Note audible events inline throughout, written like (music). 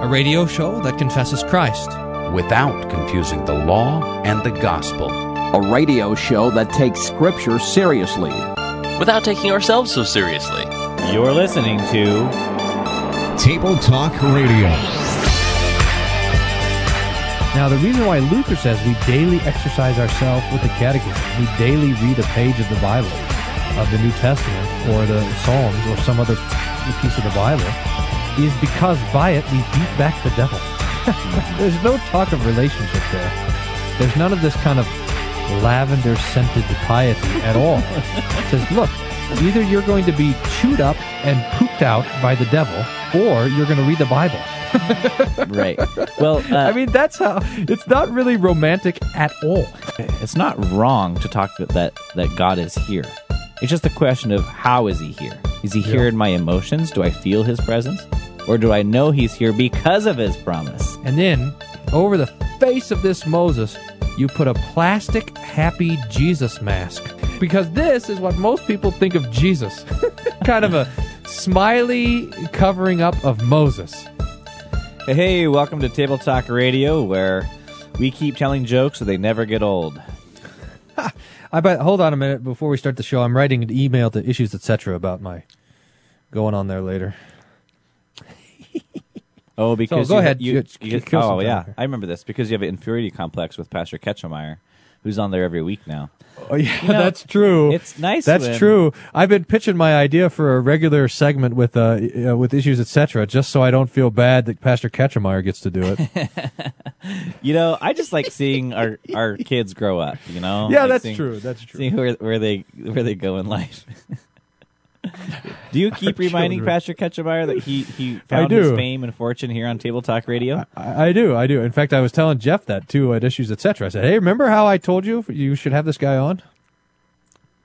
a radio show that confesses Christ. without confusing the law and the gospel. A radio show that takes Scripture seriously. without taking ourselves so seriously. You're listening to Table Talk Radio. Now, the reason why Luther says we daily exercise ourselves with the catechism, we daily read a page of the Bible, of the New Testament, or the Psalms, or some other piece of the Bible, is because by it we beat back the devil. (laughs) There's no talk of relationship there. There's none of this kind of lavender scented piety at all. It says, look, either you're going to be chewed up and pooped out by the devil, or you're going to read the Bible. (laughs) right. Well, uh, I mean, that's how it's not really romantic at all. it's not wrong to talk that, that that God is here. It's just a question of how is He here? Is He here in my emotions? Do I feel His presence, or do I know He's here because of His promise? And then, over the face of this Moses, you put a plastic happy Jesus mask. Because this is what most people think of Jesus (laughs) kind of a smiley covering up of Moses. Hey, welcome to Table Talk Radio, where we keep telling jokes so they never get old. I bet, hold on a minute before we start the show. I'm writing an email to issues, etc. about my going on there later. Oh, because go you, ahead. You, You- you- oh, yeah. I remember this because you have an inferiority complex with Pastor Ketchemeyer, who's on there every week now. Oh yeah, You know, that's true. It's nice. That's when- true. I've been pitching my idea for a regular segment with uh, uh with issues, etc. Just so I don't feel bad that Pastor Ketchemeyer gets to do it. (laughs) You know, I just like seeing our our kids grow up. You know. yeah, Like that's seeing- true. That's true. Seeing where where they where they go in life. (laughs) (laughs) do you keep Our reminding children. Pastor Ketchemeyer that he he found his fame and fortune here on Table Talk Radio? I, I do, I do. In fact, I was telling Jeff that too at issues, etc. I said, "Hey, remember how I told you you should have this guy on?"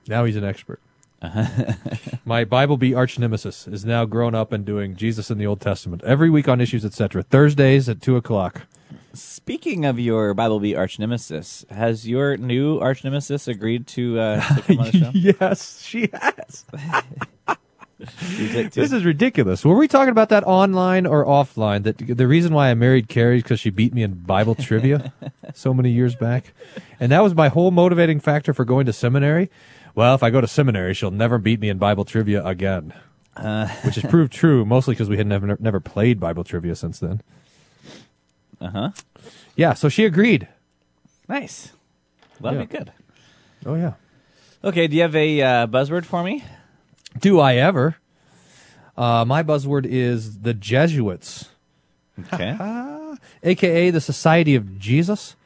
Now he's an expert. (laughs) My Bible Bee arch nemesis is now grown up and doing Jesus in the Old Testament every week on issues, etc. Thursdays at two o'clock. Speaking of your Bible Bee arch nemesis, has your new arch nemesis agreed to, uh, to come on the (laughs) show? yes, she has. Is it too- This is ridiculous. Were we talking about that online or offline? That the reason why I married Carrie is because she beat me in Bible trivia (laughs) so many years back, and that was my whole motivating factor for going to seminary. Well, if I go to seminary, she'll never beat me in Bible trivia again, Uh. which has proved true mostly because we had never never played Bible trivia since then. uh huh. Yeah, so she agreed. Nice. That'll Yeah. be good. Oh yeah. Okay, do you have a uh, buzzword for me? Do I ever? Uh, my buzzword is the Jesuits. Okay. (laughs) aka the Society of Jesus.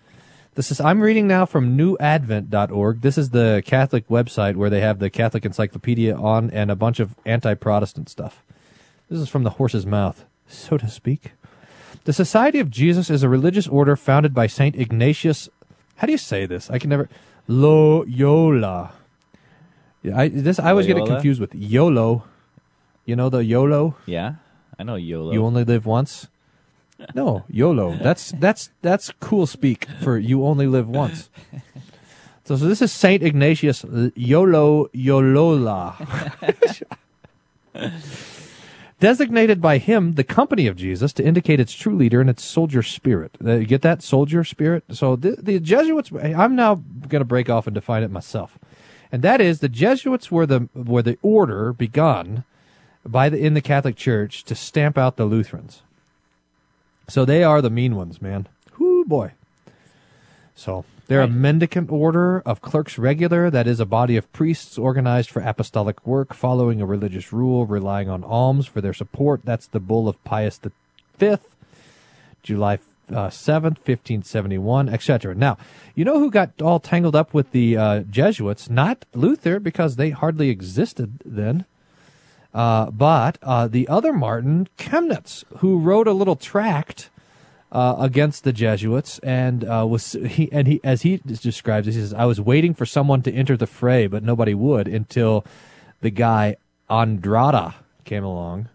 This is I'm reading now from newadvent.org. This is the Catholic website where they have the Catholic Encyclopedia on and a bunch of anti-Protestant stuff. This is from the horse's mouth, so to speak. The Society of Jesus is a religious order founded by Saint Ignatius. How do you say this? I can never. Loyola. Yeah, I this I always get it Loyola? confused with YOLO. You know the YOLO. yeah, I know YOLO. You only live once. No, YOLO. That's that's that's cool speak for you only live once. So, so this is Saint Ignatius YOLO Yolola. (laughs) Designated by him, the company of Jesus, to indicate its true leader and its soldier spirit. Uh, you get that soldier spirit? So the, the Jesuits. I'm now going to break off and define it myself, and that is the Jesuits were the were the order begun by the in the Catholic Church to stamp out the Lutherans. So they are the mean ones, man. Whoo boy. So they're a mendicant order of clerks regular, that is a body of priests organized for apostolic work, following a religious rule, relying on alms for their support. That's the bull of Pius V, July uh, 7th, 1571, etc. Now, you know who got all tangled up with the uh, Jesuits? Not Luther, because they hardly existed then. Uh, but uh, the other Martin, Chemnitz, who wrote a little tract uh, against the Jesuits, and uh, was he and he as he describes it, he says, "I was waiting for someone to enter the fray, but nobody would until the guy Andrada came along."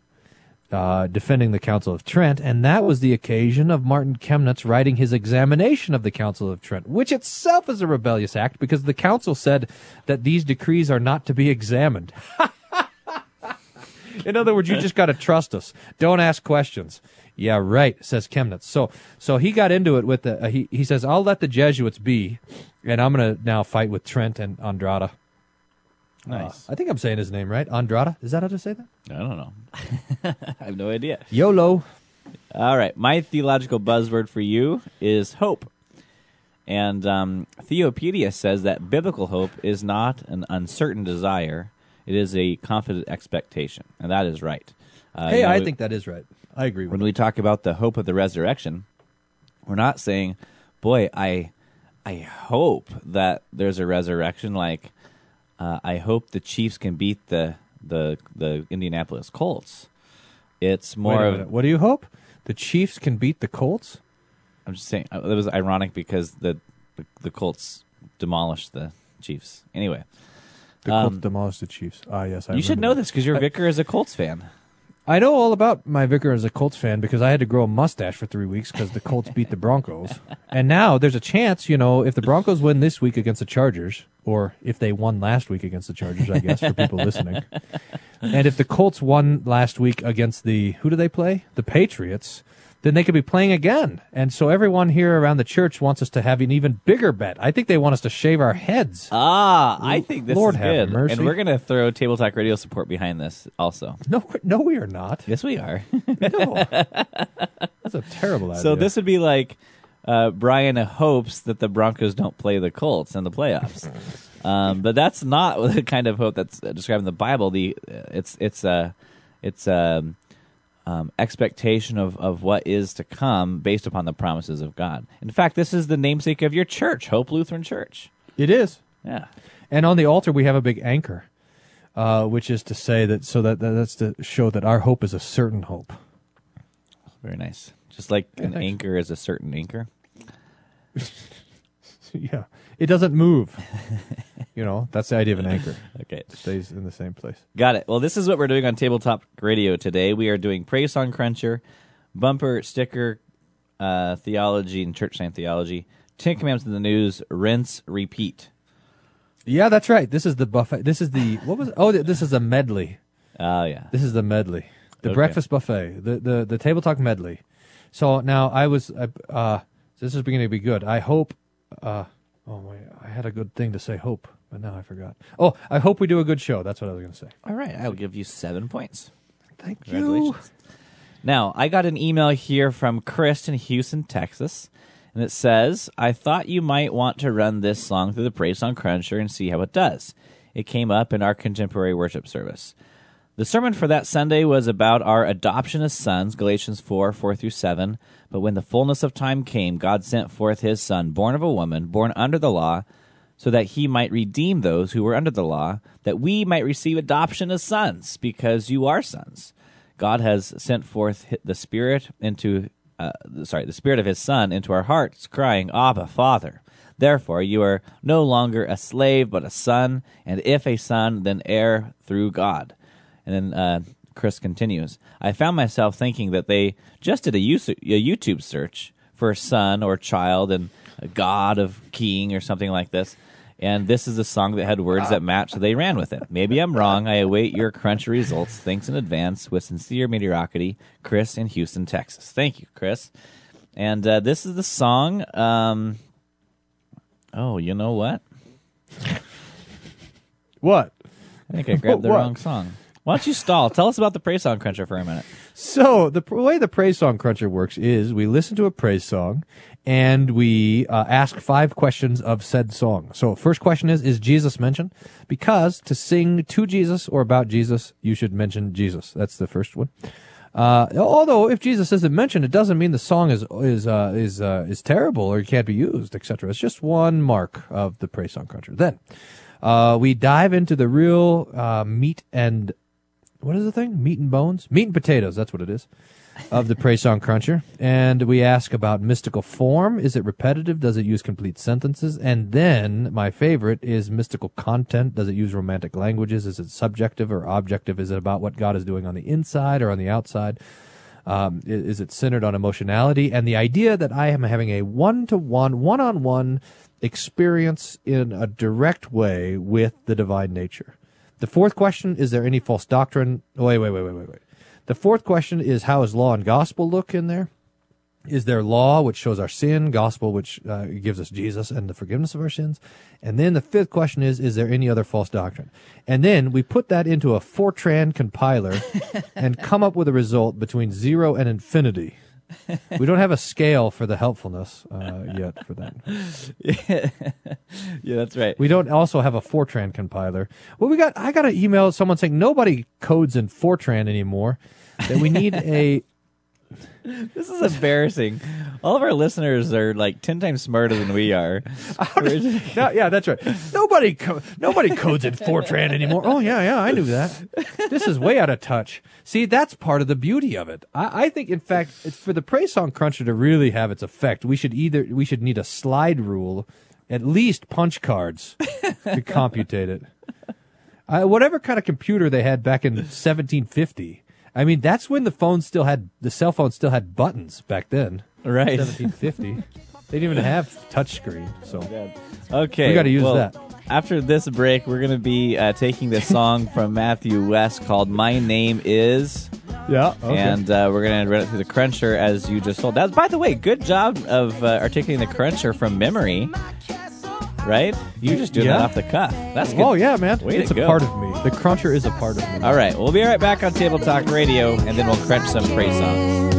Uh, defending the Council of Trent, and that was the occasion of Martin Chemnitz writing his examination of the Council of Trent, which itself is a rebellious act because the council said that these decrees are not to be examined. (laughs) In other words, you just got to trust us. Don't ask questions. Yeah, right. Says Chemnitz. So, so he got into it with the. Uh, he he says, "I'll let the Jesuits be, and I'm going to now fight with Trent and Andrada." Nice. Uh, I think I'm saying his name right. Andrada. Is that how to say that? I don't know. (laughs) I have no idea. YOLO. All right. My theological buzzword for you is hope. And um, Theopedia says that biblical hope is not an uncertain desire, it is a confident expectation. And that is right. Uh, hey, you know, I think that is right. I agree with when we talk about the hope of the resurrection, we're not saying, boy, I, I hope that there's a resurrection. Like, uh, I hope the Chiefs can beat the, the, the Indianapolis Colts. It's more of. What do you hope? The Chiefs can beat the Colts? I'm just saying that was ironic because the the, the Colts demolished the Chiefs. Anyway, The Colts Um, demolished the Chiefs. Ah, yes. I you should know that. this because your vicar is a Colts fan. I know all about my vicar as a Colts fan because I had to grow a mustache for three weeks because the Colts beat the Broncos. (laughs) And now there's a chance, you know, if the Broncos win this week against the Chargers, or if they won last week against the Chargers, I guess, for people listening. And if the Colts won last week against the, who do they play? The Patriots. Then they could be playing again. And so everyone here around the church wants us to have an even bigger bet. I think they want us to shave our heads. Ah, I think this Lord is have good, mercy. and we're gonna throw Table Talk Radio support behind this also. No, no, we are not. Yes, we are. No. (laughs) That's a terrible idea. so this would be like uh, Brian hopes that the Broncos don't play the Colts in the playoffs. (laughs) Um, but that's not (laughs) the kind of hope that's described in the Bible. The it's it's a it's a um, expectation of, of what is to come based upon the promises of God. In fact, this is the namesake of your church, Hope Lutheran Church. It is. Yeah. And on the altar, we have a big anchor, uh, which is to say that so that, that that's to show that our hope is a certain hope. Very nice. Just like an anchor is a certain anchor. (laughs) yeah, it doesn't move. (laughs) you know, that's the idea of an anchor. Okay. It stays in the same place. Got it. Well, this is what we're doing on Table Talk Radio today. We are doing Praise Song Cruncher, Bumper Sticker uh, Theology, and Church Sign Theology, Ten Commandments in the News, Rinse, Repeat. Yeah, that's right. This is the buffet. This is the what was? Oh, th- this is a medley. Oh, yeah. This is the medley, the Okay. breakfast buffet, the the the table talk medley. So now I was. Uh, uh, this is beginning to be good. I hope. Uh, oh wait, I had a good thing to say. Hope, but now I forgot. Oh, I hope we do a good show. That's what I was going to say. All right. I'll give you seven points. Thank Congratulations. Now, I got an email here from Chris in Houston, Texas, and it says, I thought you might want to run this song through the Praise Song Cruncher and see how it does. It came up in our contemporary worship service. The sermon for that Sunday was about our adoption as sons, Galatians 4 4 through 7. But when the fullness of time came, God sent forth his Son, born of a woman, born under the law, so that he might redeem those who were under the law, that we might receive adoption as sons, because you are sons. God has sent forth the Spirit into, uh, sorry, the Spirit of His Son into our hearts, crying, Abba, Father. Therefore, you are no longer a slave, but a son, and if a son, then heir through God. And then uh, Chris continues. I found myself thinking that they just did a YouTube search for son or child and a god of king or something like this. And this is a song that had words that matched, so they ran with it. Maybe I'm wrong. I await your crunch results. Thanks in advance with sincere mediocrity, Chris in Houston, Texas. Thank you, Chris. And uh, this is the song. Um, oh, you know what? What? I think I grabbed the (laughs) What? wrong song. Why don't you stall? Tell us about the Praise Song Cruncher for a minute. So the pr- way the praise song cruncher works is we listen to a praise song and we uh, ask five questions of said song. So first question is is Jesus mentioned? Because to sing to Jesus or about Jesus, you should mention Jesus. That's the first one. Uh, although if Jesus isn't mentioned, it doesn't mean the song is is uh, is uh, is terrible or it can't be used, etc. It's just one mark of the praise song cruncher. Then uh, we dive into the real uh, meat and what is the thing? Meat and bones? Meat and potatoes, that's what it is. Of the Praise Song Cruncher. And we ask about mystical form. Is it repetitive? Does it use complete sentences? And then my favorite is mystical content. Does it use romantic languages? Is it subjective or objective? Is it about what God is doing on the inside or on the outside? Um, i- is it centered on emotionality and the idea that I am having a one to one, one on one experience in a direct way with the divine nature? The fourth question is there any false doctrine? Wait, wait, wait, wait, wait, wait. The fourth question is how is law and gospel look in there? Is there law which shows our sin, gospel which uh, gives us Jesus and the forgiveness of our sins? And then the fifth question is is there any other false doctrine? And then we put that into a Fortran compiler (laughs) and come up with a result between zero and infinity. (laughs) We don't have a scale for the helpfulness uh, (laughs) yet for that. yeah, that's right. We don't also have a Fortran compiler. Well, we got I got an email someone saying nobody codes in Fortran anymore. That we need (laughs) a (laughs) This is embarrassing. All of our listeners are like ten times smarter than we are. (laughs) Just- no, (laughs) yeah, that's right. Nobody co- nobody codes in Fortran anymore. Oh yeah, yeah, I knew that. This is way out of touch. See, that's part of the beauty of it. I, I think, in fact, it's for the praise song cruncher to really have its effect. We should either we should need a slide rule, at least punch cards to computate it. Uh, whatever kind of computer they had back in 1750. I mean, that's when the phone still had the cell phone still had buttons back then. right. 1750. they didn't even have touch touchscreen. So Okay. We gotta use well, that. After this break, we're going to be uh, taking this song (laughs) from Matthew West called "My Name Is," yeah, and uh, we're going to run it through the cruncher as you just told. That, by the way, good job of uh, articulating the cruncher from memory. Right? You just doing that off the cuff. That's oh, good. Oh yeah, man! Way it's a go. part of me. The cruncher is a part of me. All right, we'll be right back on Table Talk Radio, and then we'll crunch some praise songs.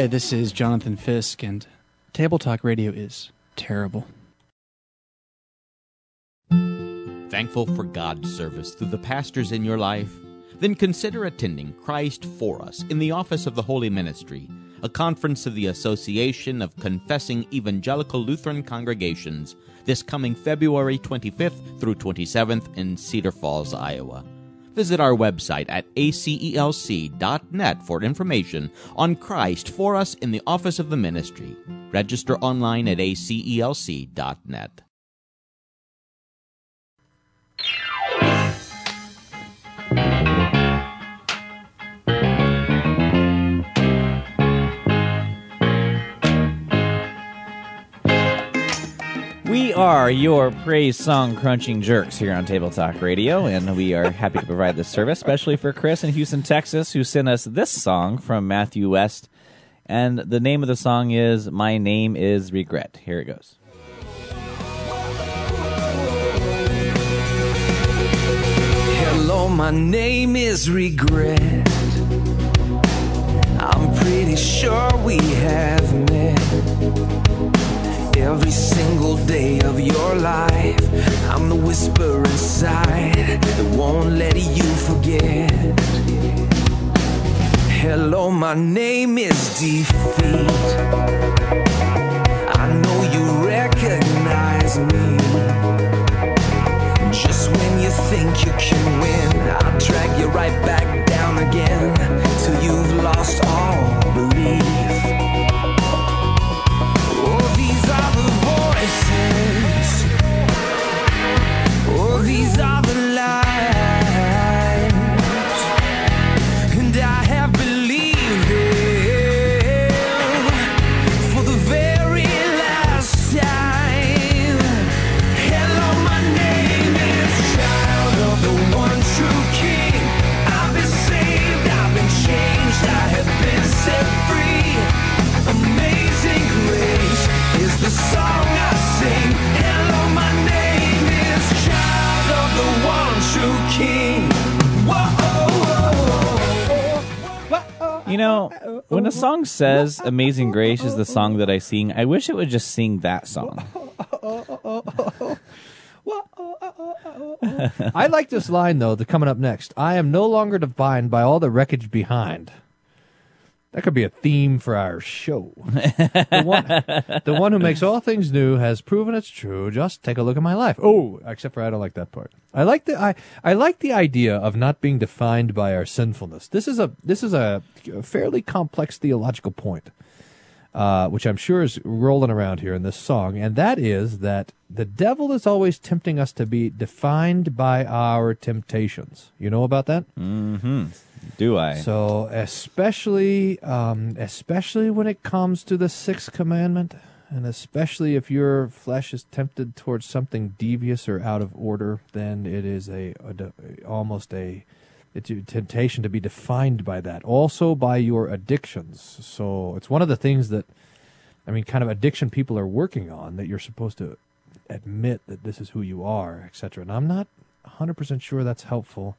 Hi, this is Jonathan Fisk, and Table Talk Radio is terrible. Thankful for God's service through the pastors in your life? Then consider attending Christ for Us in the Office of the Holy Ministry, a conference of the Association of Confessing Evangelical Lutheran Congregations, this coming February 25th through 27th in Cedar Falls, Iowa. Visit our website at acelc.net for information on Christ for Us in the Office of the Ministry. Register online at acelc.net. We are your praise song crunching jerks here on Table Talk Radio, and we are happy to provide this service, especially for Chris in Houston, Texas, who sent us this song from Matthew West. And the name of the song is My Name is Regret. Here it goes. Hello, my name is Regret. I'm pretty sure we have met. Every single day of your life, I'm the whisper inside that won't let you forget. Hello, my name is Defeat. I know you recognize me. Just when you think you can win, I'll drag you right back down again till you've lost all belief. Song says Amazing Grace is the song that I sing, I wish it would just sing that song. (laughs) I like this line though. The coming up next. I am no longer defined by all the wreckage behind. That could be a theme for our show. the, one, (laughs) the one who makes all things new has proven it's true. Just take a look at my life. Oh, except for I don't like that part. I like the I, I like the idea of not being defined by our sinfulness. This is a this is a fairly complex theological point. uh, which I'm sure is rolling around here in this song, and that is that the devil is always tempting us to be defined by our temptations. You know about that? Mm-hmm. Do I? So, especially, um, especially when it comes to the sixth commandment, and especially if your flesh is tempted towards something devious or out of order, then it is a, a almost a it's a temptation to be defined by that. Also by your addictions. So it's one of the things that, I mean, kind of addiction people are working on that you're supposed to admit that this is who you are, etc. And I'm not 100% sure that's helpful.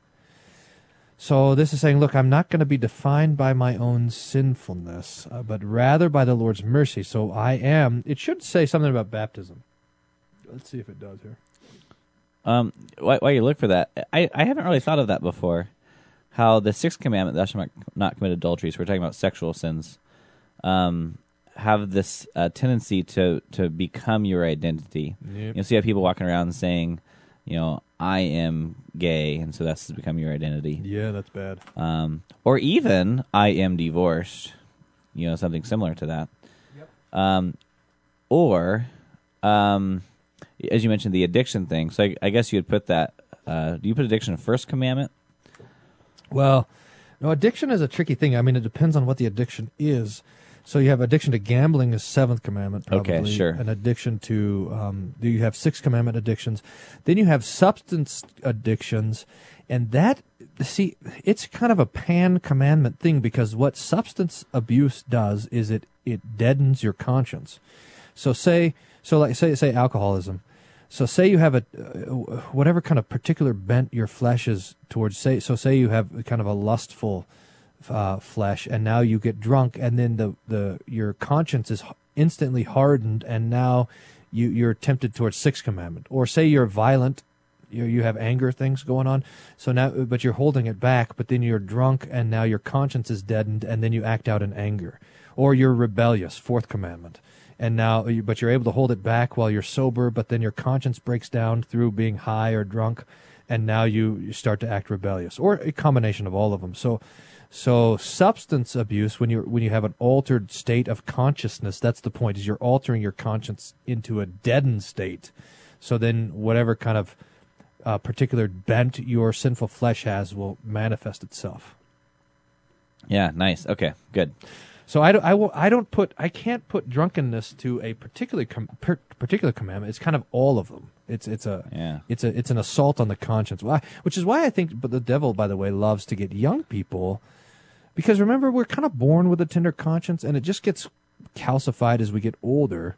So this is saying, look, I'm not going to be defined by my own sinfulness, uh, but rather by the Lord's mercy. So I am. It should say something about baptism. Let's see if it does here. Um, while, while you look for that, I, I haven't really thought of that before. How the sixth commandment, thou shalt not- commit adultery, so we're talking about sexual sins, um, have this uh, tendency to, to become your identity. Yep. You see how people walking around saying, you know, I am gay, and so that's become your identity. Yeah, that's bad. Um, or even, I am divorced, you know, something similar to that. Um, or, um, as you mentioned, the addiction thing. So I, I guess you would put that. Uh, do you put addiction first commandment? Well, no, addiction is a tricky thing. I mean, it depends on what the addiction is. So you have addiction to gambling is seventh commandment, probably. Okay, sure. An addiction to um, you have sixth commandment addictions. Then you have substance addictions, and that see it's kind of a pan commandment thing because what substance abuse does is it it deadens your conscience. So say so like say say alcoholism. So say you have a uh, whatever kind of particular bent your flesh is towards. Say so say you have kind of a lustful uh, flesh, and now you get drunk, and then the the your conscience is instantly hardened, and now you you're tempted towards sixth commandment. Or say you're violent, you you have anger things going on, so now but you're holding it back, but then you're drunk, and now your conscience is deadened, and then you act out in anger. Or you're rebellious, fourth commandment and now but you're able to hold it back while you're sober but then your conscience breaks down through being high or drunk and now you, you start to act rebellious or a combination of all of them so so substance abuse when you when you have an altered state of consciousness that's the point is you're altering your conscience into a deadened state so then whatever kind of uh, particular bent your sinful flesh has will manifest itself Yeah, nice. Okay, good. so I don't, I, will, I don't put I can't put drunkenness to a particular com- per, particular commandment. It's kind of all of them. It's it's a Yeah. it's a it's an assault on the conscience. Why? Which is why I think but the devil by the way loves to get young people because remember we're kind of born with a tender conscience and it just gets calcified as we get older.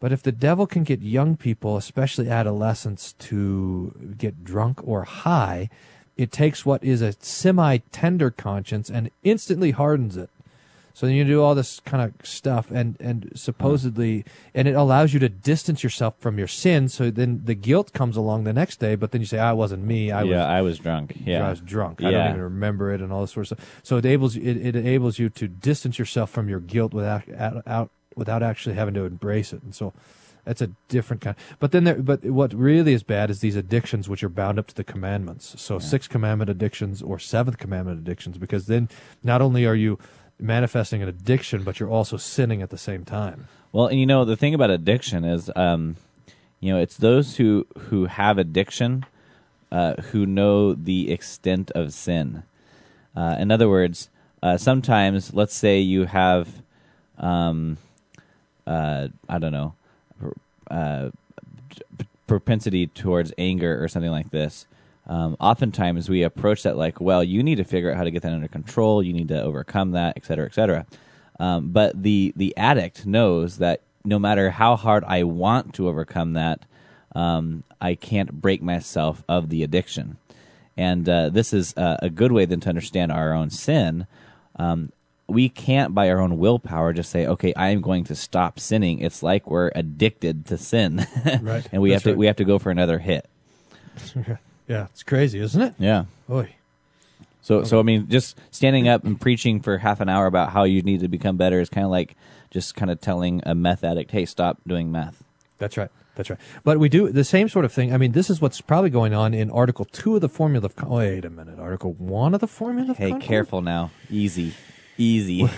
But if the devil can get young people, especially adolescents, to get drunk or high, it takes what is a semi tender conscience and instantly hardens it. So then you do all this kind of stuff, and and supposedly, and it allows you to distance yourself from your sin. So then the guilt comes along the next day, but then you say, ah, "I wasn't me. I yeah, was I was drunk. Yeah, I was drunk. Yeah. I don't even remember it, and all this sort of stuff." So it enables it, it enables you to distance yourself from your guilt without out, out without actually having to embrace it, and so that's a different kind. But then, there, but what really is bad is these addictions, which are bound up to the commandments. So sixth commandment addictions or seventh commandment addictions, because then not only are you manifesting an addiction, but you're also sinning at the same time. Well, and you know the thing about addiction is, um, you know, it's those who who have addiction uh, who know the extent of sin. Uh, in other words, uh, sometimes, let's say you have, um, uh, I don't know, uh, propensity towards anger or something like this. Um, oftentimes we approach that like, well, you need to figure out how to get that under control. You need to overcome that, et cetera, et cetera. Um, but the the addict knows that no matter how hard I want to overcome that, um, I can't break myself of the addiction. And uh, this is uh, a good way then to understand our own sin. Um, we can't, by our own willpower, just say, "Okay, I am going to stop sinning." It's like we're addicted to sin, (laughs) Right. and we That's have to right. we have to go for another hit. Yeah, it's crazy, isn't it? Yeah. Oy. So, so I mean, just standing up and preaching for half an hour about how you need to become better is kind of like just kind of telling a meth addict, "Hey, stop doing meth." That's right. That's right. But we do the same sort of thing. I mean, this is what's probably going on in Article Two of the Formula of. Con- Wait a minute. Article One of the Formula of Hey, Concord? careful now. Easy, easy.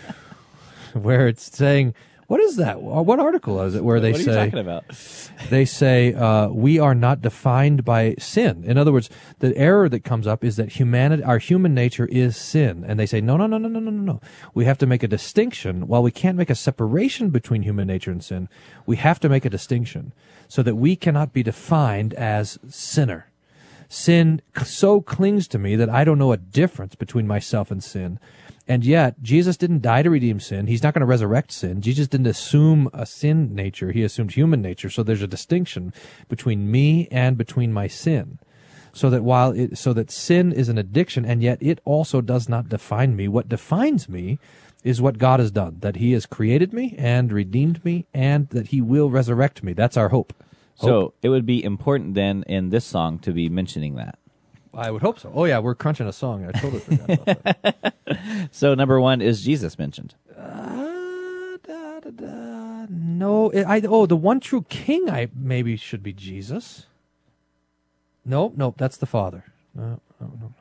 (laughs) where it's saying, what is that? What article is it where they what are say, you talking about? (laughs) they say uh, we are not defined by sin. In other words, the error that comes up is that humanity, our human nature is sin, and they say no, no, no, no, no, no, no, no. We have to make a distinction. While we can't make a separation between human nature and sin, we have to make a distinction so that we cannot be defined as sinner. Sin so clings to me that I don't know a difference between myself and sin. And yet, Jesus didn't die to redeem sin. He's not going to resurrect sin. Jesus didn't assume a sin nature. He assumed human nature. So there's a distinction between me and between my sin. So that while it, so that sin is an addiction and yet it also does not define me. What defines me is what God has done. That He has created me and redeemed me and that He will resurrect me. That's our hope. So it would be important then in this song to be mentioning that. I would hope so. Oh yeah, we're crunching a song. I totally forgot about that. (laughs) So number one is Jesus mentioned. Uh, da, da, da. No, it, I oh the one true King. I maybe should be Jesus. Nope, nope, that's the Father. No, no, no, no.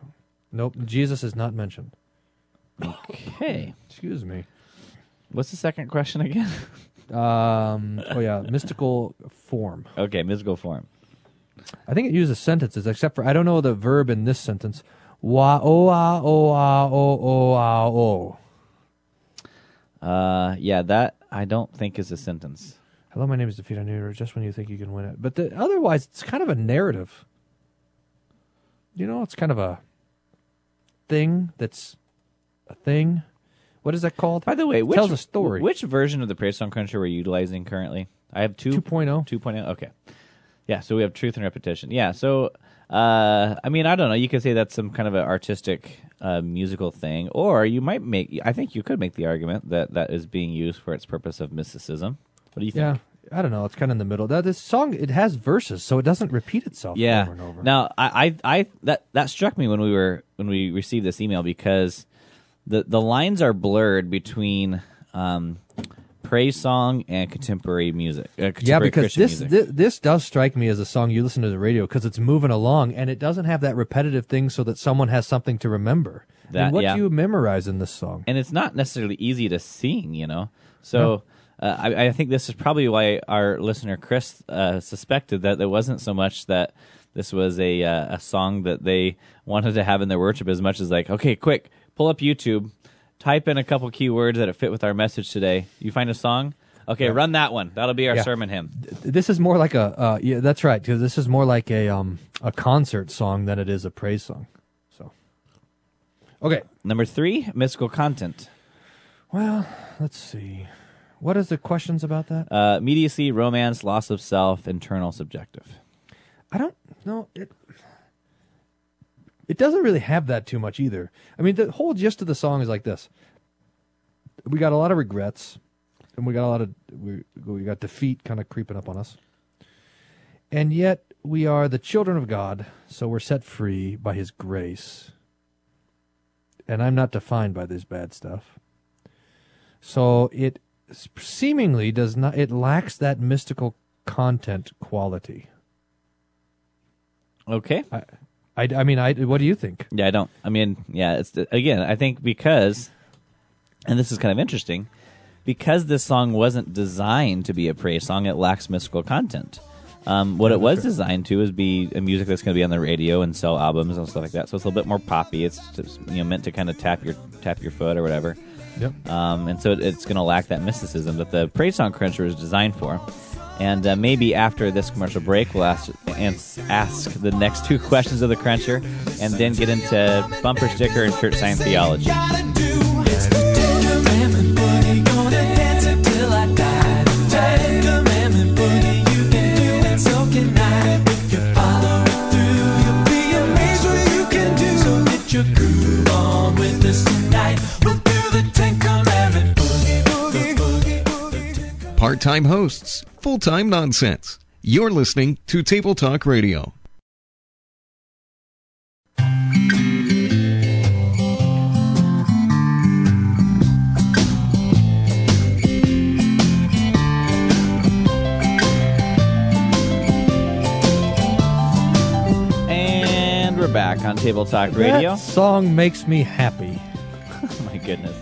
Nope, Jesus is not mentioned. Okay. Excuse me. What's the second question again? Um. Oh yeah, mystical form. okay, mystical form. I think it uses sentences, except for I don't know the verb in this sentence. Wa o a o a o o a o. Uh, yeah, that I don't think is a sentence. Hello, my name is Defeat on New Year, just when you think you can win it. But the, otherwise, it's kind of a narrative. You know, it's kind of a thing that's a thing. What is that called? By the way, which, tells a story. Which version of the Praise Song Cruncher we're utilizing currently? I have two 2.0. 2.0. Okay. Yeah, so we have truth and repetition. Yeah, so uh, I mean, I don't know. You could say that's some kind of an artistic uh, musical thing, or you might make. I think you could make the argument that that is being used for its purpose of mysticism. What do you think? Yeah, I don't know. It's kind of in the middle. Now, this song it has verses, so it doesn't repeat itself yeah. over and over. Now, I, I, I, that that struck me when we were when we received this email because the the lines are blurred between um, praise song and contemporary music. Uh, contemporary yeah, because Christian this, music. this this does strike me as a song you listen to the radio because it's moving along and it doesn't have that repetitive thing, so that someone has something to remember. I mean, That- what yeah. do you memorize in this song? and it's not necessarily easy to sing, you know. So uh, I, I think this is probably why our listener Chris uh, suspected that it wasn't so much that this was a uh, a song that they wanted to have in their worship as much as like, okay, quick, pull up YouTube, type in a couple keywords that fit with our message today. You find a song, okay, run that one. That'll be our Yeah. sermon hymn. This is more like a uh, yeah, that's right. Because this is more like a um a concert song than it is a praise song. So, okay. Number three, mystical content. Well, let's see. What is the questions about that? Uh, immediacy, romance, loss of self, internal, subjective. I don't know. It it doesn't really have that too much either. I mean, the whole gist of the song is like this: we got a lot of regrets, and we got a lot of we we got defeat kind of creeping up on us, and yet we are the children of God, so we're set free by His grace. And I'm not defined by this bad stuff. So it seemingly does not. It lacks that mystical content quality. Okay. I, I, I mean, I. What do you think? Yeah, I don't. I mean, yeah, it's again. I think because, and this is kind of interesting, because this song wasn't designed to be a praise song, it lacks mystical content. Um, what it was designed to is be a music that's going to be on the radio and sell albums and stuff like that. So it's a little bit more poppy. It's just, you know meant to kind of tap your tap your foot or whatever. Yep. Um, and so it- it's going to lack that mysticism that the praise song cruncher is designed for. And uh, maybe after this commercial break, we'll ask, ask the next two (laughs) questions of the cruncher, and then get into bumper sticker and church science theology. Part time hosts, full time nonsense. You're listening to Table Talk Radio. And we're back on Table Talk Radio. That song makes me happy. (laughs) Oh my goodness.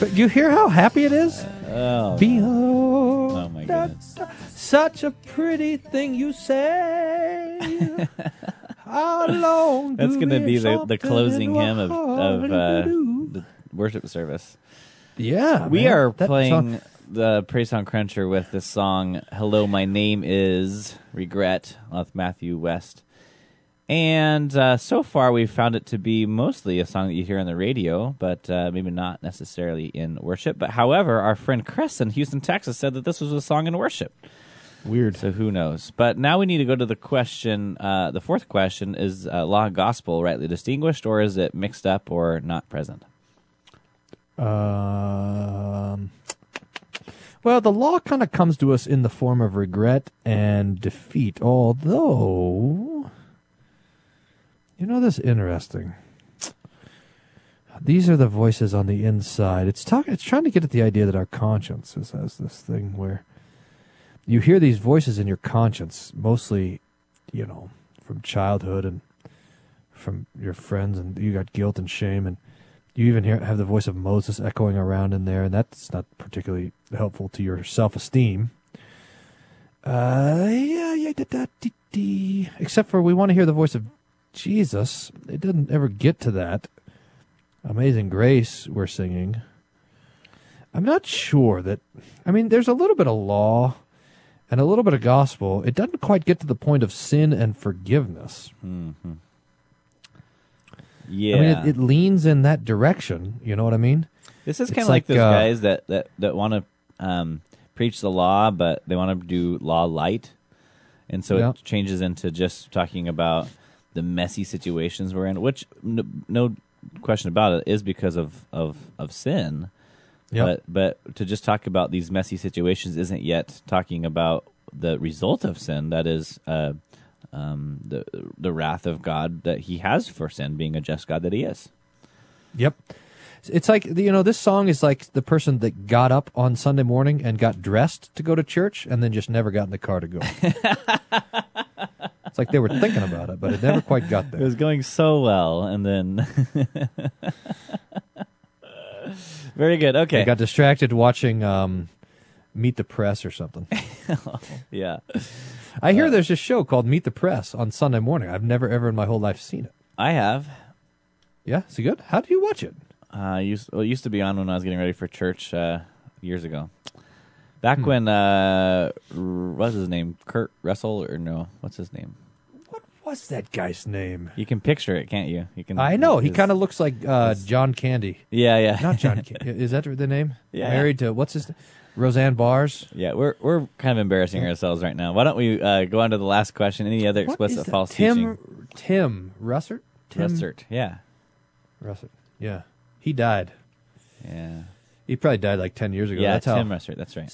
But you hear how happy it is? Oh, Behold, oh my goodness. such a pretty thing you say. How (laughs) long? That's going to be the, the closing hymn of, of uh, the worship service. Yeah, we man. are playing the Praise Song Cruncher with the song "Hello, My Name Is Regret" with Matthew West. And uh, so far, we've found it to be mostly a song that you hear on the radio, but uh, maybe not necessarily in worship. But however, our friend Chris in Houston, Texas, said that this was a song in worship. Weird. So who knows? But now we need to go to the question. Uh, the fourth question is: uh, Law and Gospel rightly distinguished, or is it mixed up or not present? Um, well, the law kind of comes to us in the form of regret and defeat, although, you know, this interesting. These are the voices on the inside. It's talking. It's trying to get at the idea that our conscience has this thing where you hear these voices in your conscience, mostly, you know, from childhood and from your friends, and you got guilt and shame, and you even hear have the voice of Moses echoing around in there, and that's not particularly helpful to your self esteem. Uh, yeah, yeah, da, da, dee, dee. Except for we want to hear the voice of Jesus. It doesn't ever get to that. Amazing Grace, we're singing. I'm not sure that. I mean, there's a little bit of law and a little bit of gospel. It doesn't quite get to the point of sin and forgiveness. Mm-hmm. Yeah, I mean, it, it leans in that direction. You know what I mean? This is kind of like, those uh, guys that that that want to um, preach the law, but they want to do law light, and so Yeah. it changes into just talking about the messy situations we're in, which no, no question about it is because of of of sin. Yep. But but to just talk about these messy situations isn't yet talking about the result of sin. That is. Uh, um, the the wrath of God that He has for sin, being a just God that He is. Yep. It's like you know this song is like the person that got up on Sunday morning and got dressed to go to church and then just never got in the car to go. (laughs) it's like they were thinking about it, but it never quite got there. It was going so well, and then (laughs) very good. Okay, They got distracted watching um, Meet the Press or something. (laughs) yeah, I hear there's a show called Meet the Press on Sunday morning. I've never ever in my whole life seen it. I have. Yeah, is it good? How do you watch it? Uh, used well, it used to be on when I was getting ready for church uh, years ago. Back when uh, what's his name? Kurt Russell or no? What's his name? What's that guy's name? You can picture it, can't you? You can. I know he his- kind of looks like uh, John Candy. Yeah, yeah. Not John. (laughs) Candy. Is that the name? Yeah. Married to what's his? Roseanne Barrs. Yeah, we're we're kind of embarrassing ourselves right now. Why don't we uh, go on to the last question? Any other What explicit that? false Tim, teaching? Tim Russert. Tim Russert, yeah, Russert. Yeah, he died. yeah, He probably died like ten years ago. yeah. That's how. Tim Russert, that's right.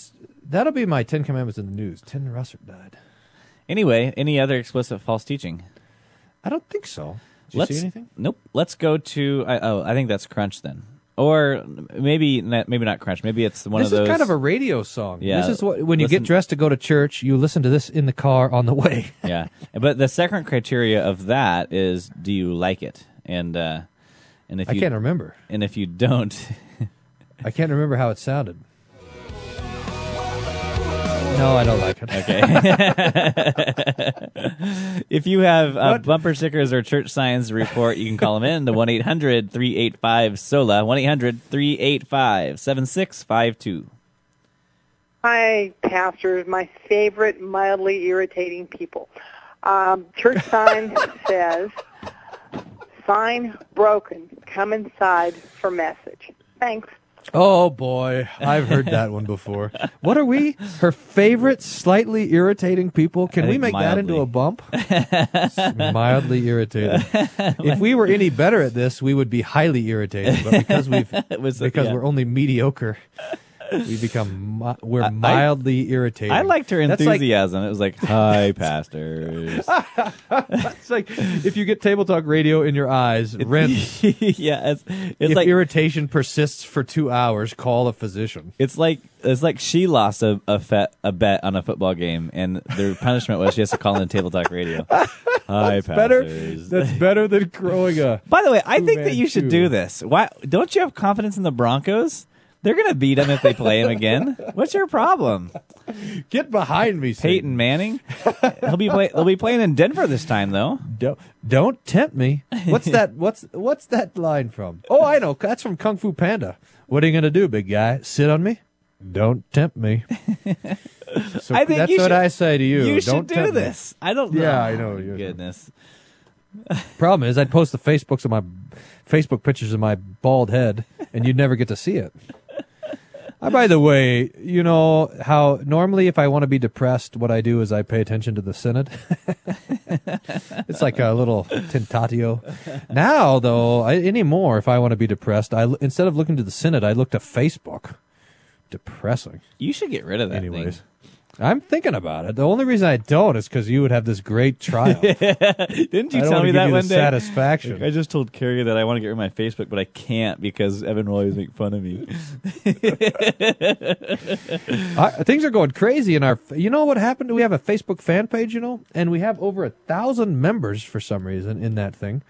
That'll be my Ten Commandments in the news. Tim Russert died. Anyway, any other explicit false teaching? I don't think so. Did Let's you see anything? nope. Let's go to I, oh, I think that's Crunch then, or maybe not, maybe not Crunch. Maybe it's one this of those. This is kind of a radio song. Yeah, This is what when you listen- get dressed to go to church, you listen to this in the car on the way. (laughs) yeah. But the second criteria of that is, do you like it? And uh, and if I you can't remember. and if you don't, (laughs) I can't remember how it sounded. No, I don't like it. Okay. (laughs) if you have uh, bumper stickers or church signs to report, you can call them in to 1 800 385 SOLA, 1 800 385 7652. Hi, pastors. My favorite mildly irritating people. Um, church sign (laughs) says, "Sign broken. Come inside for message." Thanks. Oh boy, I've heard that one before. What are we? Her favorite slightly irritating people? Can we make that into a bump? (laughs) mildly irritated. if we were any better at this, we would be highly irritated. But because we've (laughs) was, because yeah. we're only mediocre, we become mi- we're I- mildly irritating. I liked her That's like- enthusiasm. it was like, (laughs) "Hi, pastors." (laughs) it's like if you get table talk radio in your eyes, rent. (laughs) yeah, it's, it's if like irritation persists for two hours, call a physician. It's like it's like she lost a a, fet, a bet on a football game, and their punishment was she has to call in table talk radio. Hi, That's better. pastors. That's better than growing a. By the way, I think that you should do this. Why don't you have confidence in the Broncos? They're gonna beat him if they play him again. What's your problem? Get behind me, Satan. Peyton Manning. He'll be play, they'll be playing in Denver this time, though. Don't don't tempt me. What's that? What's what's that line from? Oh, I know. That's from Kung Fu Panda. What are you gonna do, big guy? Sit on me? Don't tempt me. So I think that's what should- I say to you. You don't should do tempt me. this. I don't know. Yeah, I know. You Goodness. Problem is, I'd post the Facebooks of my Facebook pictures of my bald head, and you'd never get to see it. Uh, by the way, you know how normally if I want to be depressed, what I do is I pay attention to the Senate. (laughs) it's like a little tentatio. Now, though, I, anymore, if I want to be depressed, I instead of looking to the Senate, I look to Facebook. Depressing. You should get rid of that Anyways. thing. I'm thinking about it. The only reason I don't is because you would have this great trial. (laughs) Didn't you I don't tell wanna me give that you one the day? satisfaction. I just told Carrie that I want to get rid of my Facebook, but I can't because Evan will always make fun of me. (laughs) I, things are going crazy in our. You know what happened? We have a Facebook fan page, you know, and we have over a thousand members for some reason in that thing.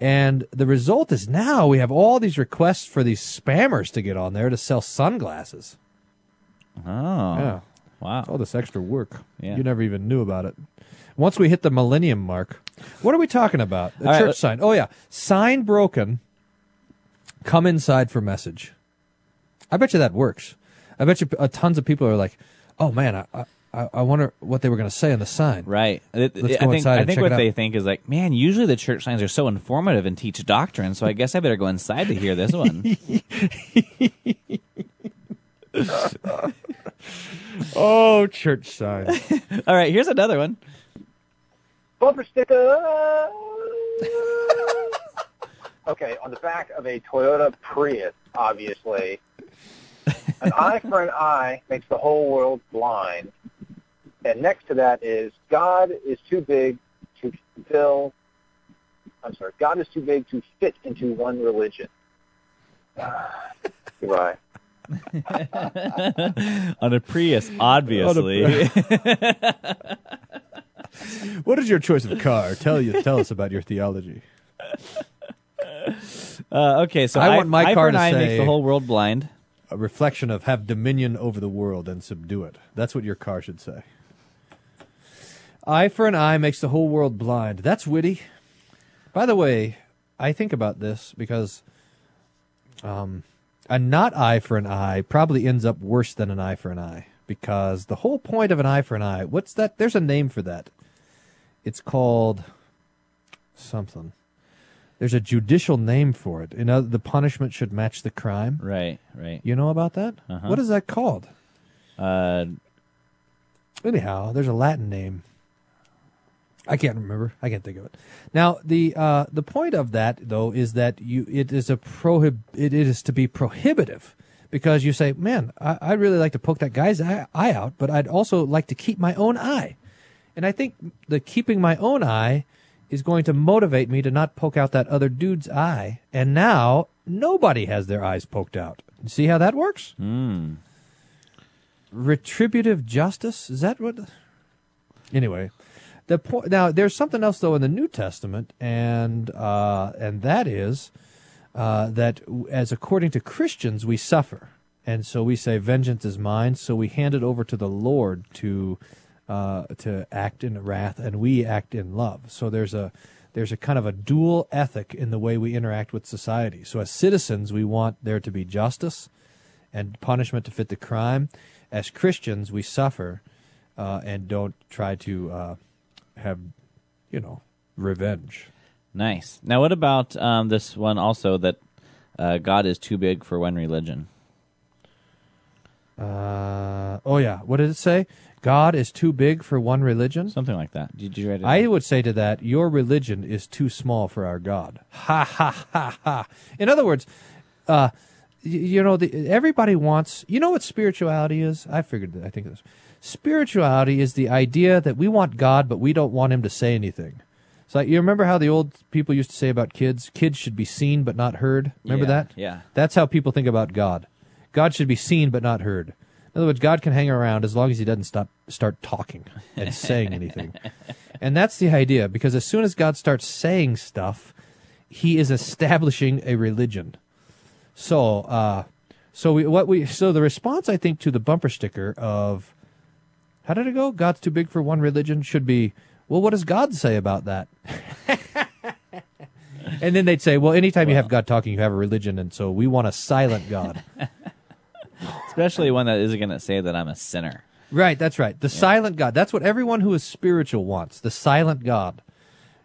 And the result is now we have all these requests for these spammers to get on there to sell sunglasses. Oh, Yeah, wow. all this extra work. Yeah. You never even knew about it. Once we hit the millennium mark, what are we talking about? The All right, church let- sign. Oh yeah, sign broken. Come inside for message. I bet you that works. I bet you uh, tons of people are like, "Oh man, I I, I wonder what they were going to say on the sign." Right. Let's I go think, inside I think what they think is like, man, usually the church signs are so informative and teach doctrine, so I guess I better go inside to hear this one. (laughs) (laughs) Oh, church sign. (laughs) All right, here's another one. Bumper sticker. (laughs) okay, on the back of a Toyota Prius, obviously, an (laughs) eye for an eye makes the whole world blind. And next to that is God is too big to fill. I'm sorry, God is too big to fit into one religion. (sighs) Goodbye. (laughs) On a Prius, obviously. (laughs) what is your choice of car? Tell you. Tell us about your theology. uh, okay, so I eye- want my eye car to eye say- makes the whole world blind. A reflection of have dominion over the world and subdue it. That's what your car should say. Eye for an eye makes the whole world blind. That's witty. By the way, I think about this because um, a not eye for an eye probably ends up worse than an eye for an eye because the whole point of an eye for an eye, what's that? There's a name for that. It's called something. There's a judicial name for it. You know, the punishment should match the crime. Right, right. You know about that? Uh-huh. What is that called? Uh, Anyhow, there's a Latin name. I can't remember. I can't think of it. Now, the uh, the point of that though is that you it is a prohib it is to be prohibitive because you say, man, I, I'd really like to poke that guy's eye, eye out, but I'd also like to keep my own eye. And I think the keeping my own eye is going to motivate me to not poke out that other dude's eye. And now nobody has their eyes poked out. See how that works? mm. retributive justice is that what anyway the point now there's something else though in the new testament and uh and that is uh that as according to christians we suffer. And so we say vengeance is mine. So we hand it over to the lord to uh to act in wrath and we act in love. So there's a there's a kind of a dual ethic in the way we interact with society. So as citizens we want there to be justice and punishment to fit the crime. As Christians, we suffer uh, and don't try to uh, have, you know, revenge. Nice. Now, what about um, this one also that uh, God is too big for one religion? Uh, oh yeah, what did it say? God is too big for one religion. Something like that. Did you write it? I down? would say to that, your religion is too small for our God. Ha ha ha ha. In other words, uh, you know, the, everybody wants. You know what spirituality is? I figured. I think this. Spirituality is the idea that we want God, but we don't want Him to say anything. It's like you remember how the old people used to say about kids: kids should be seen but not heard. Remember Yeah, that? yeah. That's how people think about God. God should be seen but not heard. In other words, God can hang around as long as He doesn't stop start talking and (laughs) saying anything. And that's the idea, because as soon as God starts saying stuff, He is establishing a religion. So, uh, so we what we so the response I think to the bumper sticker of how did it go? God's too big for one religion should be well. What does God say about that? (laughs) and then they'd say, well, anytime you have God talking, you have a religion, and so we want a silent God. (laughs) Especially one that isn't going to say that I'm a sinner. Right, that's right. The silent God. That's what everyone who is spiritual wants. The silent God.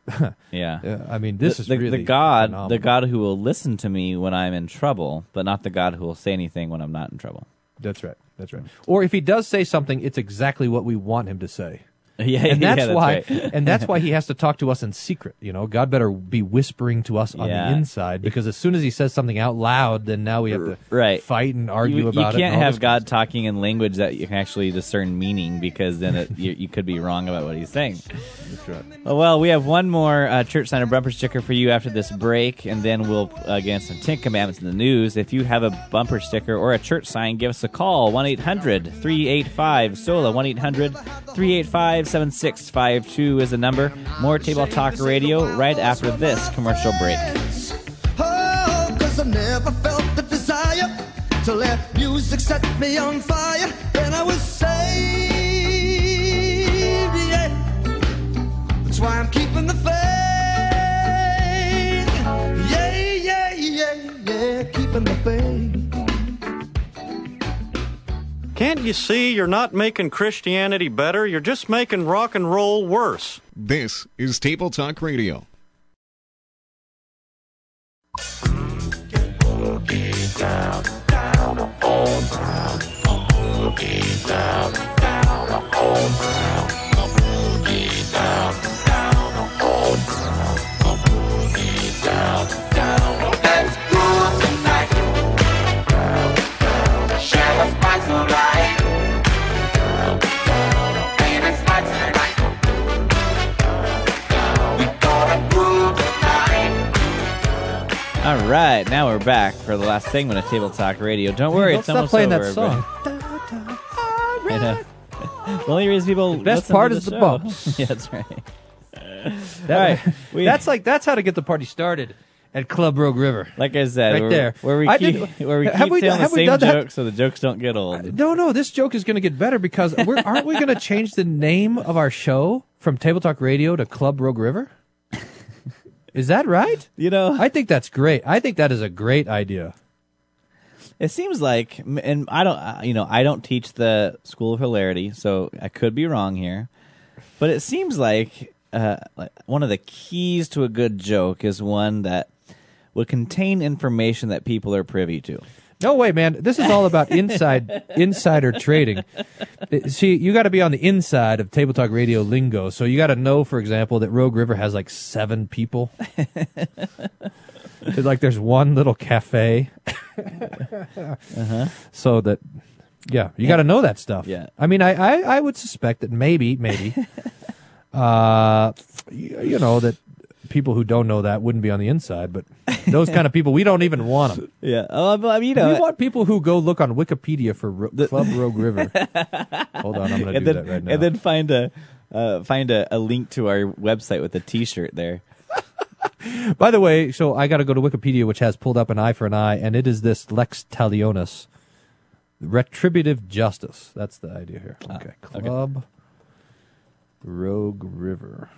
(laughs) Yeah. Uh, I mean, this the, is the, really the God, phenomenal. the God who will listen to me when I'm in trouble, but not the God who will say anything when I'm not in trouble. That's right. That's right. Mm. Or if he does say something, it's exactly what we want him to say. (laughs) Yeah, and yeah, that's, that's why, right. (laughs) and that's why he (laughs) has to talk to us in secret. You know, God better be whispering to us on Yeah. the inside because as soon as he says something out loud, then now we have to Right. fight and argue you, about it. you can't all have God talking in language that you can actually discern meaning because then it, you, you could be wrong about what he's saying. That's right. Oh, Well, we have one more uh, church sign or bumper sticker for you after this break, and then we'll uh, get some Ten Commandments in the news. If you have a bumper sticker or a church sign, give us a call 1 800 385 SOLA. 1 800 385 7652 is the number. More Table Talk Radio right after this commercial break. Oh, to let music set me on fire. And I was saved, yeah. That's why I'm keeping the faith. Yeah, yeah, yeah, yeah, keeping the faith. Can't you see you're not making Christianity better? You're just making rock and roll worse. This is Table Talk Radio. Right, now we're back for the last segment of Table Talk Radio. Don't worry, it's stop almost playing over, that song. but- (laughs) (laughs) the only reason people The best listen part to is the show- bumps. (laughs) yeah, that's right. All right, we- that's like that's how to get the party started at Club Rogue River. Like I said, right where, there, where we I keep did- where we have keep we- telling the have we same done that? jokes so the jokes don't get old. No, no, this joke is going to get better because we're, aren't we going to change the name of our show from Table Talk Radio to Club Rogue River? Is that right? You know, I think that's great. I think that is a great idea. It seems like, and I don't, uh, you know, I don't teach the School of Hilarity, so I could be wrong here, but it seems like uh, like one of the keys to a good joke is one that would contain information that people are privy to. No way, man. This is all about inside (laughs) insider trading. Uh, See, you got to be on the inside of Table Talk Radio lingo. So you got to know, for example, that Rogue River has like seven people. (laughs) Like there's one little cafe. Uh-huh. So that, yeah, you got to know that stuff. Yeah. I mean, I, I, I would suspect that maybe, maybe, (laughs) uh, you, you know, that people who don't know that wouldn't be on the inside, but those kind of people, we don't even want them. (laughs) Yeah. But I mean, you know, we want people who go look on Wikipedia for Ro- Club Rogue River. (laughs) Hold on, I'm going to do then, that right now. and then find a uh, find a, a link to our website with a T-shirt there. (laughs) By the way, so I got to go to Wikipedia, which has pulled up an eye for an eye, and it is this lex talionis, retributive justice. That's the idea here. Okay, Club Rogue River.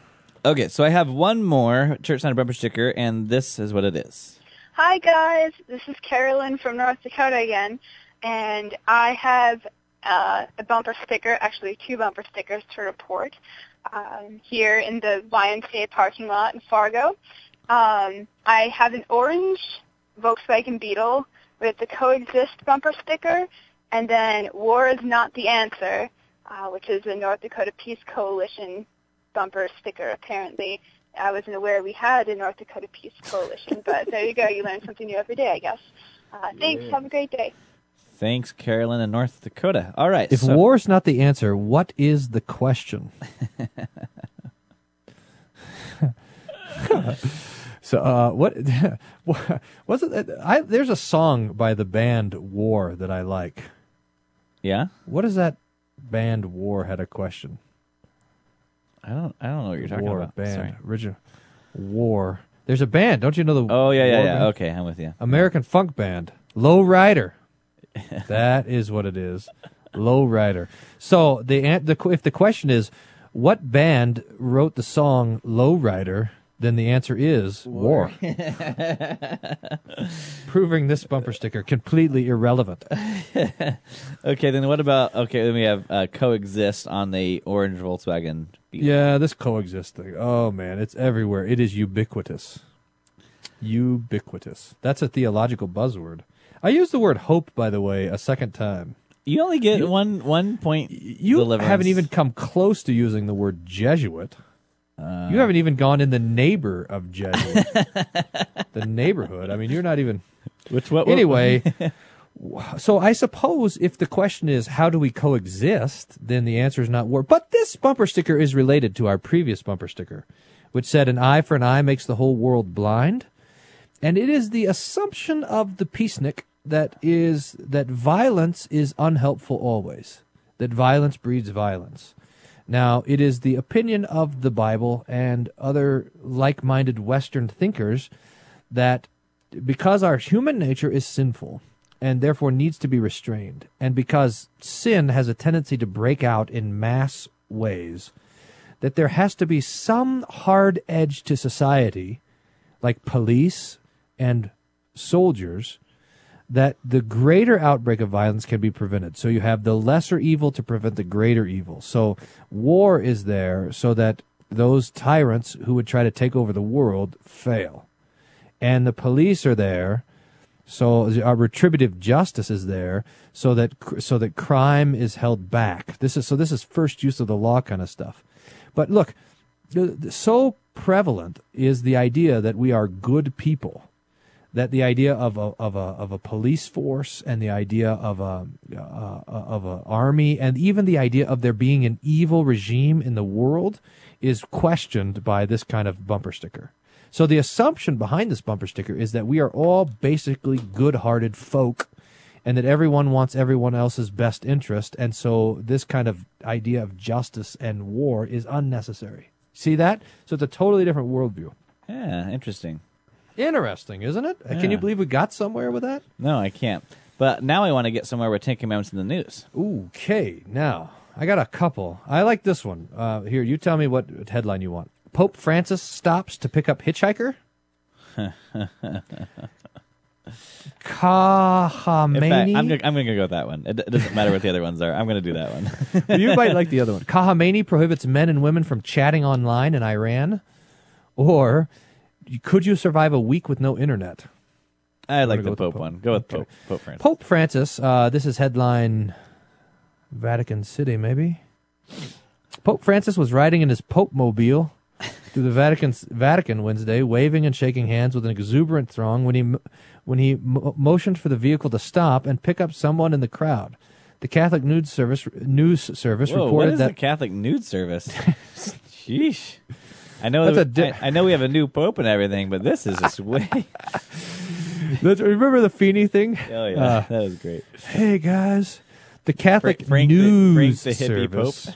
Okay, so I have one more church sign bumper sticker, and this is what it is. Hi guys, this is Carolyn from North Dakota again, and I have uh, a bumper sticker, actually two bumper stickers to report um, here in the YMCA parking lot in Fargo. Um, I have an orange Volkswagen Beetle with the coexist bumper sticker, and then war is not the answer, uh, which is the North Dakota Peace Coalition bumper sticker apparently. I wasn't aware we had a North Dakota Peace Coalition, but there you go. You learn something new every day, I guess. Uh, thanks. Have a great day. Thanks, Carolyn in North Dakota. All right. If so- war's not the answer, what is the question? (laughs) so, uh, (laughs) what was it? I, there's a song by the band War that I like. Yeah. What is that band War had a question? I don't. I don't know what you're talking War about. band Sorry. original War. There's a band. Don't you know the? Oh yeah, yeah, War yeah. band? Okay, I'm with you. American funk band, Low Rider. (laughs) that is what it is, Low Rider. So the, an- the if the question is, what band wrote the song Low Rider? Then the answer is War. (laughs) Proving this bumper sticker completely irrelevant. (laughs) okay, then what about? Okay, then we have uh, coexist on the orange Volkswagen. Yeah, this coexist thing. Oh man, it's everywhere. It is ubiquitous. Ubiquitous. That's a theological buzzword. I used the word hope, by the way, a second time. You only get one one point. You deliverance. haven't even come close to using the word Jesuit. Uh, you haven't even gone in the neighbor of Jesuit. (laughs) the neighborhood. I mean, you're not even. Which what? Anyway, (laughs) so I suppose if the question is how do we coexist, then the answer is not war. But this bumper sticker is related to our previous bumper sticker, which said an eye for an eye makes the whole world blind. And it is the assumption of the peacenik that is that violence is unhelpful always. That violence breeds violence. Now, it is the opinion of the Bible and other like minded Western thinkers that because our human nature is sinful and therefore needs to be restrained, and because sin has a tendency to break out in mass ways, that there has to be some hard edge to society, like police and soldiers, that the greater outbreak of violence can be prevented. So you have the lesser evil to prevent the greater evil. So war is there so that those tyrants who would try to take over the world fail. And the police are there so our uh, retributive justice is there so that so that crime is held back. This is so this is first use of the law kind of stuff. But look, so prevalent is the idea that we are good people that the idea of a of a of a police force and the idea of a uh, of a army and even the idea of there being an evil regime in the world is questioned by this kind of bumper sticker. So the assumption behind this bumper sticker is that we are all basically good-hearted folk and that everyone wants everyone else's best interest and so this kind of idea of justice and war is unnecessary. See that? So it's a totally different worldview. Yeah, interesting. Interesting, isn't it? Can you believe we got somewhere with that? No, I can't. But now I want to get somewhere with Ten Commandments in the news. Okay, now I got a couple. I like this one. Uh, here, you tell me what headline you want. Pope Francis stops to pick up hitchhiker. (laughs) Fact, I'm, gonna- I'm going to go with that one. It, it doesn't matter what the other ones are. I'm going to do that one. (laughs) you might like the other one. (laughs) Khamenei prohibits men and women from chatting online in Iran. Or could you survive a week with no internet? I like Wanna the Pope one. Go with Pope, Pope Francis. Pope Francis. Uh, this is headline Vatican City, maybe. Pope Francis was riding in his Pope mobile through the Vatican Vatican Wednesday, waving and shaking hands with an exuberant throng when he when he mo- motioned for the vehicle to stop and pick up someone in the crowd. The Catholic News Service news service Whoa, reported what is that the Catholic nude service? (laughs) Sheesh. I know That's that a di- I, I know we have a new pope and everything, but this is just (laughs) way. Remember the Feeney thing? Oh yeah, Uh, that was great. Hey guys, the Catholic Frank- Frank the- News Frank the Service Pope.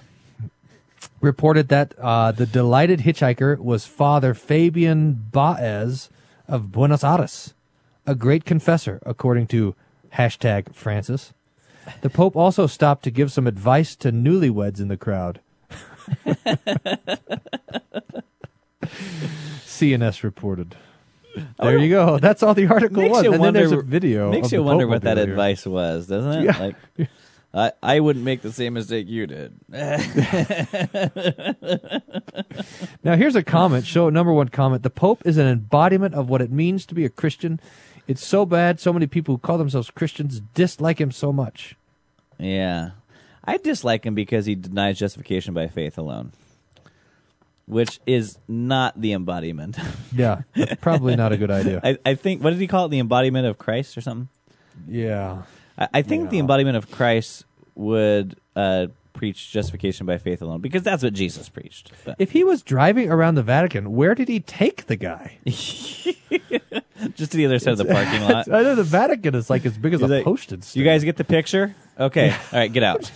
reported that uh, the delighted hitchhiker was Father Fabian Baez of Buenos Aires, a great confessor, according to hashtag Francis. The Pope also stopped to give some advice to newlyweds in the crowd. (laughs) CNS reported. Oh, there you go. That's all the article Makes was. you And then there's a wonder- video. Makes you wonder Pope what that here. advice was, doesn't it? Yeah. Like, I I wouldn't make the same mistake you did. (laughs) Now, here's a comment. Show number one comment. The Pope is an embodiment of what it means to be a Christian. It's so bad. So many people who call themselves Christians dislike him so much. Yeah. I dislike him because he denies justification by faith alone, which is not the embodiment. (laughs) Yeah, that's probably not a good idea. I, I think, what did he call it? The embodiment of Christ or something? Yeah. I, I think the embodiment of Christ would uh, preach justification by faith alone because that's what Jesus preached. But If he was driving around the Vatican, where did he take the guy? (laughs) just to the other side of the parking lot. (laughs) I know the Vatican is like as big as He's a like, postage You guys get the picture? Okay. All right, get out.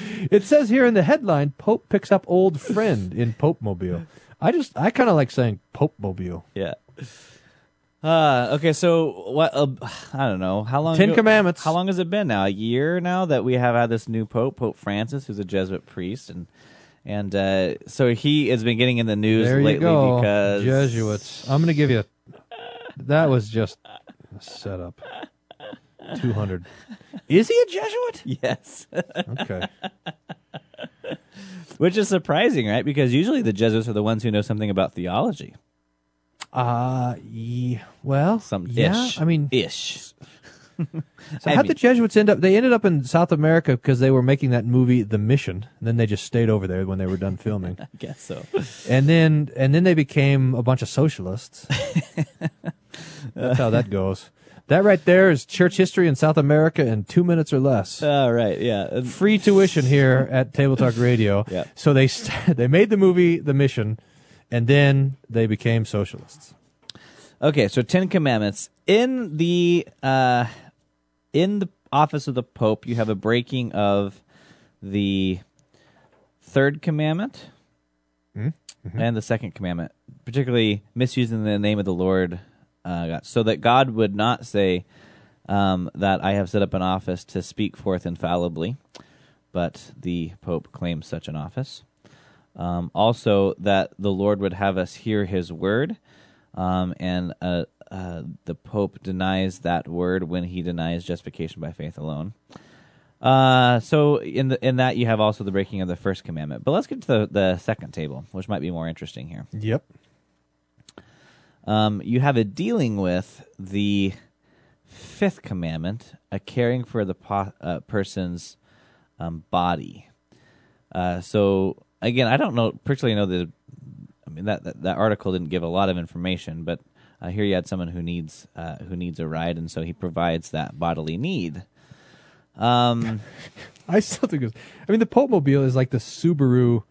(laughs) it says here in the headline, Pope picks up old friend in Pope Mobile. I just, I kind of like saying Pope Mobile. Yeah. Uh, okay, so what? Uh, I don't know how long. Ten ago, Commandments. How long has it been now? A year now that we have had this new pope, Pope Francis, who's a Jesuit priest, and and uh, so he has been getting in the news there lately because Jesuits. I'm going to give you. That was just set up. 200. Is he a Jesuit? (laughs) Yes. Okay. Which is surprising, right? Because usually the Jesuits are the ones who know something about theology. Uh, ye, well, some yeah, ish. I mean, ish. (laughs) so how the Jesuits end up? They ended up in South America because they were making that movie, The Mission. And then they just stayed over there when they were done filming. (laughs) I guess so. And then and then they became a bunch of socialists. That's how that goes. That right there is church history in South America in two minutes or less. All right, yeah. Free tuition here at Table Talk Radio. (laughs) Yeah. So they st- (laughs) they made the movie The Mission, and then they became socialists. Okay, so Ten Commandments in the uh, in the office of the Pope, you have a breaking of the third commandment Mm-hmm. and the second commandment, particularly misusing the name of the Lord, uh, God, so that God would not say um, that I have set up an office to speak forth infallibly, but the Pope claims such an office. Um, also, that the Lord would have us hear His word, um, and uh, uh, the Pope denies that word when he denies justification by faith alone. Uh, so in the in that you have also the breaking of the first commandment. But let's get to the, the second table, which might be more interesting here. Yep. Um, you have a dealing with the fifth commandment, a caring for the po- uh, person's um, body. Uh, so again, I don't know particularly know the. I mean that, that that article didn't give a lot of information, but uh, here you had someone who needs uh, who needs a ride, and so he provides that bodily need. Um, (laughs) I still think it's. I mean, the Pope Mobile is like the Subaru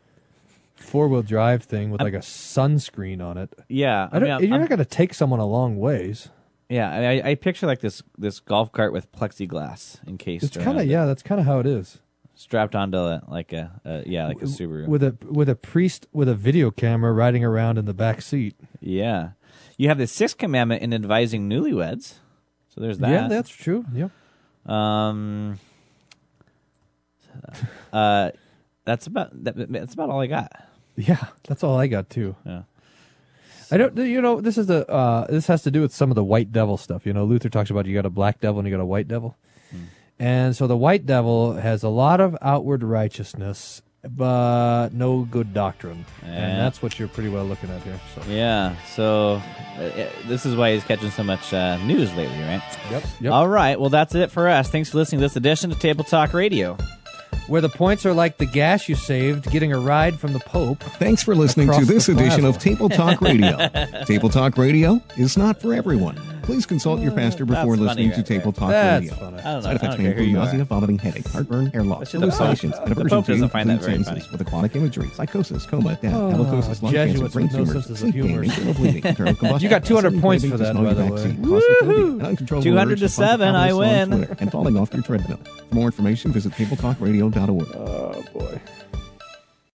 four wheel drive thing with like a sunscreen on it. Yeah, I I mean, I'm- you're I'm- not going to take someone a long ways. Yeah, I, I picture like this this golf cart with plexiglass encased. It's kind around of it, yeah, that's kind of how it is. strapped onto a, like a, a yeah like a Subaru. with a with a priest with a video camera riding around in the back seat. yeah, you have the sixth commandment in advising newlyweds. So there's that. Yeah, that's true. Yep. Um. (laughs) Uh, that's about that, that's about all I got. Yeah, that's all I got too. Yeah. I don't. You know, this is the. Uh, this has to do with some of the white devil stuff. You know, Luther talks about you got a black devil and you got a white devil, and so the white devil has a lot of outward righteousness, but no good doctrine, Yeah. and that's what you're pretty well looking at here. So. Yeah. So uh, uh, this is why he's catching so much uh, news lately, right? Yep. Yep. All right. Well, that's it for us. Thanks for listening to this edition of Table Talk Radio. Where the points are like the gas you saved getting a ride from the Pope. Thanks for listening to this edition of. Table Talk Radio. (laughs) Table Talk Radio is not for everyone. Please consult your pastor before That's listening funny to right Table Talk That's Radio. funny. I don't know. Side I effects don't may care who include you nausea, are. vomiting, headache, heartburn, hair loss, Actually, the Pope- hallucinations, the and aversion Pope to doesn't find that complete very sentences funny. with aquatic imagery, psychosis, coma, death, Oh, halitosis, lung Jesuits cancer, with brain no tumors, of sleep pain, humor. internal bleeding, internal (laughs) combustion, You got 200 sudden points for that, by the way. Woohoo! 200 to to seven, I win. And falling off your treadmill. For more information, visit tabletalkradio.org. Oh boy.